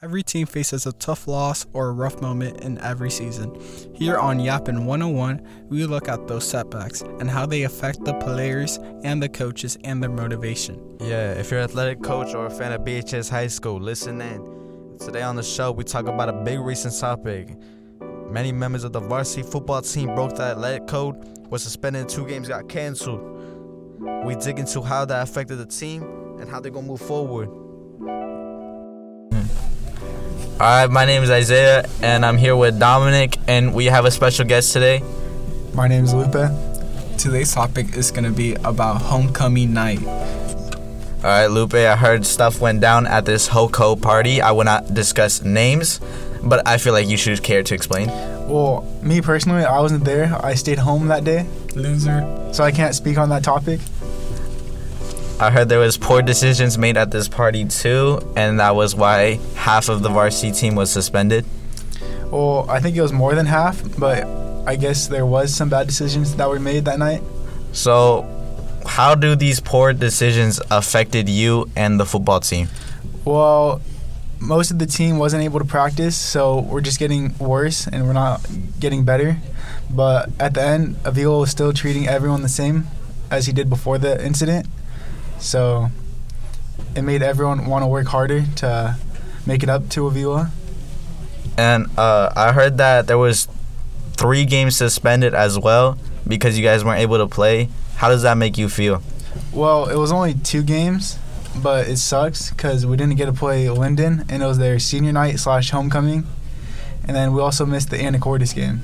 Every team faces a tough loss or a rough moment in every season. Here on Yappin 101, we look at those setbacks and how they affect the players and the coaches and their motivation. Yeah, if you're an athletic coach or a fan of BHS High School, listen in. Today on the show, we talk about a big recent topic. Many members of the varsity football team broke the athletic code, were suspended, two games got canceled. We dig into how that affected the team and how they're gonna move forward. All right, my name is Isaiah, and I'm here with Dominic, and we have a special guest today. My name is Lupe. Today's topic is going to be about homecoming night. All right, Lupe, I heard stuff went down at this HOCO party. I will not discuss names, but I feel like you should care to explain. Well, me personally, I wasn't there. I stayed home that day, Loser. so I can't speak on that topic. I heard there was poor decisions made at this party too, and that was why half of the varsity team was suspended. Well, I think it was more than half, but I guess there was some bad decisions that were made that night. So, how do these poor decisions affected you and the football team? Well, most of the team wasn't able to practice, so we're just getting worse and we're not getting better. But at the end, Avila was still treating everyone the same as he did before the incident. So it made everyone want to work harder to make it up to Avila. And uh, I heard that there was three games suspended as well because you guys weren't able to play. How does that make you feel? Well, it was only two games, but it sucks because we didn't get to play Lynden, and it was their senior night slash homecoming, and then we also missed the Anacortes game.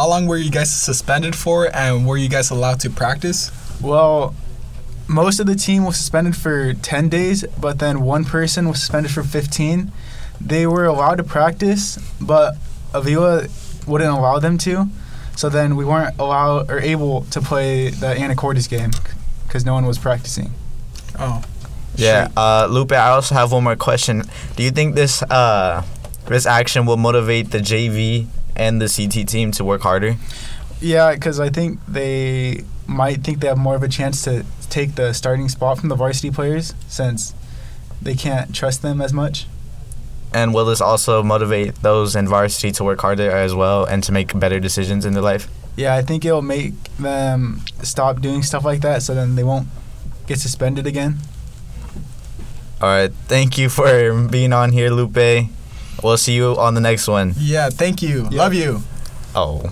How long were you guys suspended for and were you guys allowed to practice? Well, most of the team was suspended for 10 days, but then one person was suspended for 15. They were allowed to practice, but Avila wouldn't allow them to. So then we weren't allowed or able to play the Anacortes game because no one was practicing. Oh. Yeah, uh, Lupe. I also have one more question. Do you think this uh, this action will motivate the JV and the CT team to work harder? Yeah, because I think they might think they have more of a chance to take the starting spot from the varsity players since they can't trust them as much. And will this also motivate those in varsity to work harder as well and to make better decisions in their life? Yeah, I think it'll make them stop doing stuff like that so then they won't get suspended again. All right. Thank you for being on here, Lupe. We'll see you on the next one. Yeah, thank you. Yeah. Love you. Oh.